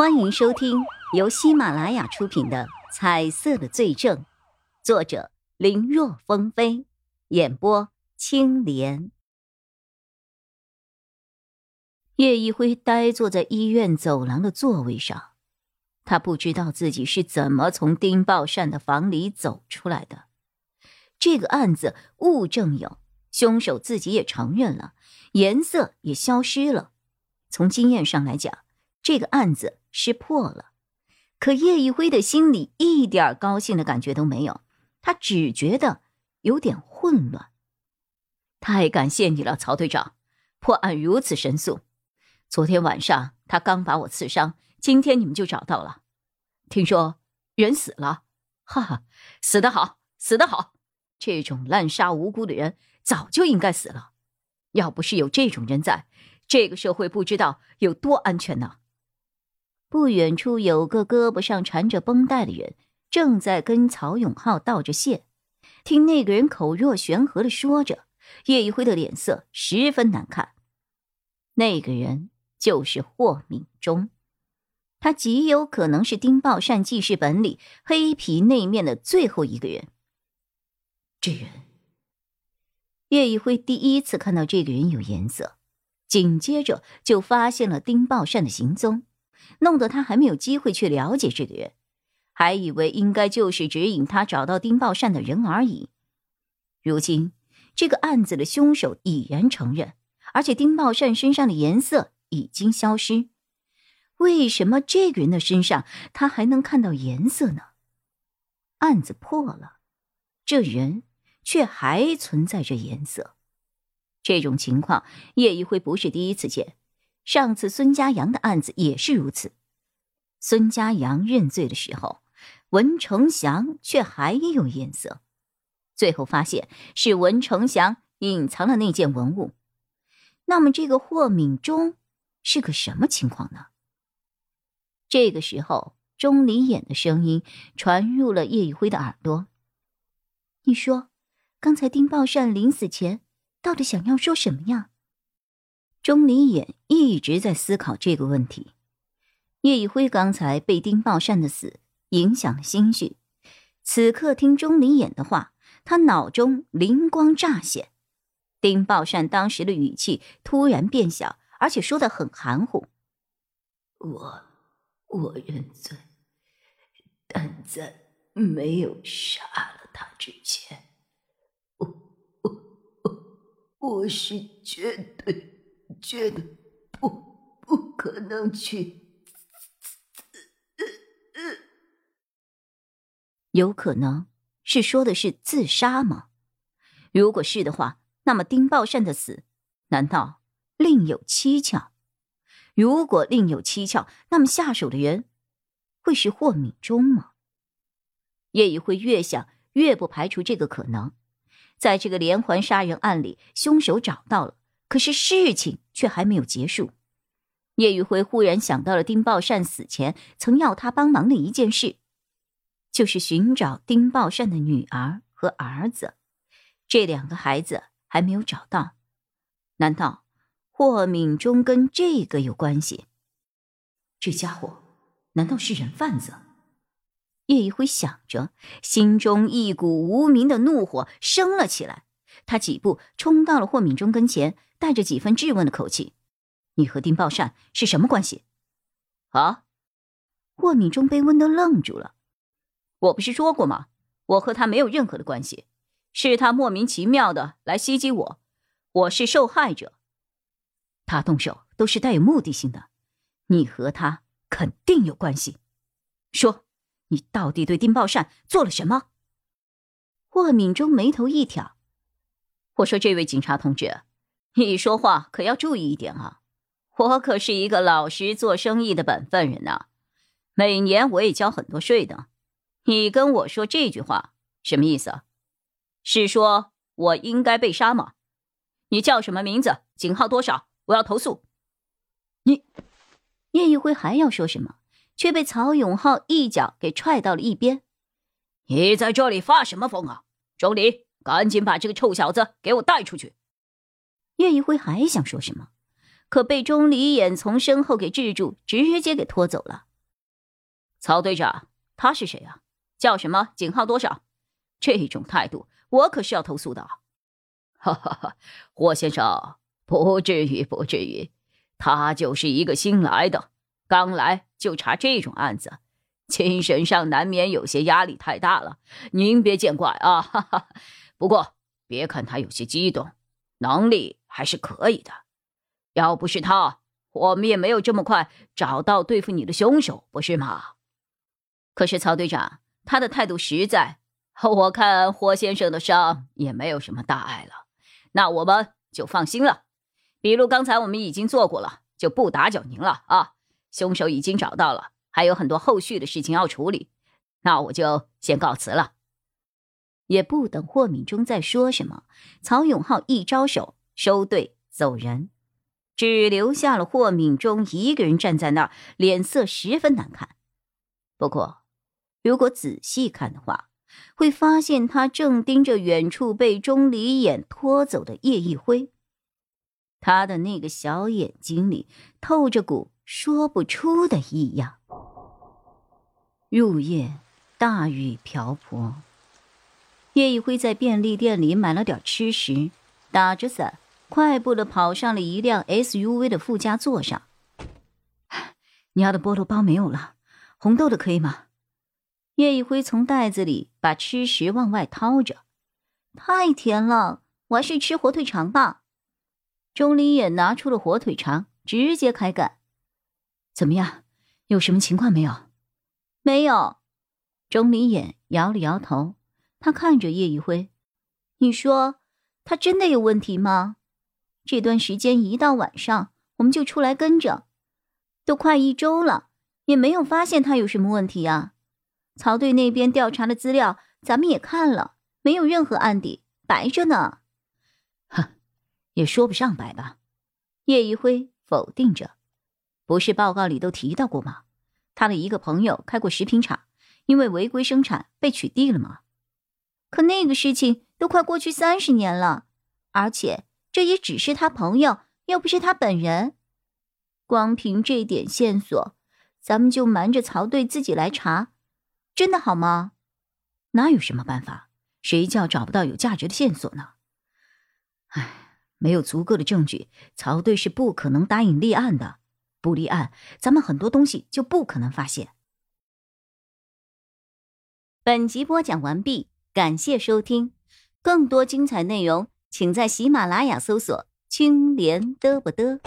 欢迎收听由喜马拉雅出品的《彩色的罪证》，作者林若风飞，演播青莲。叶一辉呆坐在医院走廊的座位上，他不知道自己是怎么从丁宝善的房里走出来的。这个案子物证有，凶手自己也承认了，颜色也消失了。从经验上来讲，这个案子。是破了，可叶一辉的心里一点高兴的感觉都没有，他只觉得有点混乱。太感谢你了，曹队长，破案如此神速。昨天晚上他刚把我刺伤，今天你们就找到了。听说人死了，哈哈，死得好，死得好。这种滥杀无辜的人早就应该死了，要不是有这种人在，这个社会不知道有多安全呢。不远处有个胳膊上缠着绷带的人，正在跟曹永浩道着谢。听那个人口若悬河的说着，叶一辉的脸色十分难看。那个人就是霍敏忠，他极有可能是丁宝善记事本里黑皮那面的最后一个人。这人，叶一辉第一次看到这个人有颜色，紧接着就发现了丁宝善的行踪。弄得他还没有机会去了解这个人，还以为应该就是指引他找到丁宝善的人而已。如今这个案子的凶手已然承认，而且丁宝善身上的颜色已经消失。为什么这个人的身上他还能看到颜色呢？案子破了，这人却还存在着颜色。这种情况，叶一辉不是第一次见。上次孙家阳的案子也是如此，孙家阳认罪的时候，文成祥却还有颜色，最后发现是文成祥隐藏了那件文物。那么这个霍敏忠是个什么情况呢？这个时候，钟离眼的声音传入了叶一辉的耳朵：“你说，刚才丁宝善临死前到底想要说什么呀？”钟离眼一直在思考这个问题。叶一辉刚才被丁宝善的死影响了心绪，此刻听钟离眼的话，他脑中灵光乍现。丁宝善当时的语气突然变小，而且说的很含糊：“我，我认罪，但在没有杀了他之前，我，我，我，我是绝对。”觉得不不可能去，有可能是说的是自杀吗？如果是的话，那么丁宝善的死难道另有蹊跷？如果另有蹊跷，那么下手的人会是霍敏忠吗？叶以辉越想越不排除这个可能。在这个连环杀人案里，凶手找到了。可是事情却还没有结束，叶宇辉忽然想到了丁宝善死前曾要他帮忙的一件事，就是寻找丁宝善的女儿和儿子，这两个孩子还没有找到，难道霍敏忠跟这个有关系？这家伙难道是人贩子？叶一辉想着，心中一股无名的怒火升了起来，他几步冲到了霍敏忠跟前。带着几分质问的口气：“你和丁宝善是什么关系？”啊！霍敏忠被问的愣住了。我不是说过吗？我和他没有任何的关系，是他莫名其妙的来袭击我，我是受害者。他动手都是带有目的性的，你和他肯定有关系。说，你到底对丁宝善做了什么？霍敏忠眉头一挑：“我说，这位警察同志。”你说话可要注意一点啊！我可是一个老实做生意的本分人呐，每年我也交很多税的。你跟我说这句话什么意思啊？是说我应该被杀吗？你叫什么名字？警号多少？我要投诉。你，叶一辉还要说什么，却被曹永浩一脚给踹到了一边。你在这里发什么疯啊？钟离，赶紧把这个臭小子给我带出去！叶一辉还想说什么，可被钟离眼从身后给制住，直接给拖走了。曹队长，他是谁啊？叫什么？警号多少？这种态度，我可是要投诉的。哈哈哈，霍先生，不至于，不至于。他就是一个新来的，刚来就查这种案子，精神上难免有些压力太大了。您别见怪啊。哈哈。不过别看他有些激动，能力还是可以的。要不是他，我们也没有这么快找到对付你的凶手，不是吗？可是曹队长，他的态度实在，我看霍先生的伤也没有什么大碍了，那我们就放心了。笔录刚才我们已经做过了，就不打搅您了啊。凶手已经找到了，还有很多后续的事情要处理，那我就先告辞了。也不等霍敏忠再说什么，曹永浩一招手收队走人。只留下了霍敏忠一个人站在那儿，脸色十分难看。不过，如果仔细看的话，会发现他正盯着远处被钟离眼拖走的叶一辉，他的那个小眼睛里透着股说不出的异样。入夜，大雨瓢泼，叶一辉在便利店里买了点吃食，打着伞。快步的跑上了一辆 SUV 的副驾座上。你要的菠萝包没有了，红豆的可以吗？叶一辉从袋子里把吃食往外掏着，太甜了，我还是吃火腿肠吧。钟离也拿出了火腿肠，直接开干。怎么样？有什么情况没有？没有。钟离眼摇了摇头，他看着叶一辉：“你说他真的有问题吗？”这段时间一到晚上，我们就出来跟着，都快一周了，也没有发现他有什么问题啊。曹队那边调查的资料，咱们也看了，没有任何案底，白着呢。哼，也说不上白吧。叶一辉否定着，不是报告里都提到过吗？他的一个朋友开过食品厂，因为违规生产被取缔了吗？可那个事情都快过去三十年了，而且。这也只是他朋友，又不是他本人。光凭这点线索，咱们就瞒着曹队自己来查，真的好吗？哪有什么办法？谁叫找不到有价值的线索呢？唉，没有足够的证据，曹队是不可能答应立案的。不立案，咱们很多东西就不可能发现。本集播讲完毕，感谢收听，更多精彩内容。请在喜马拉雅搜索“青莲嘚不嘚”。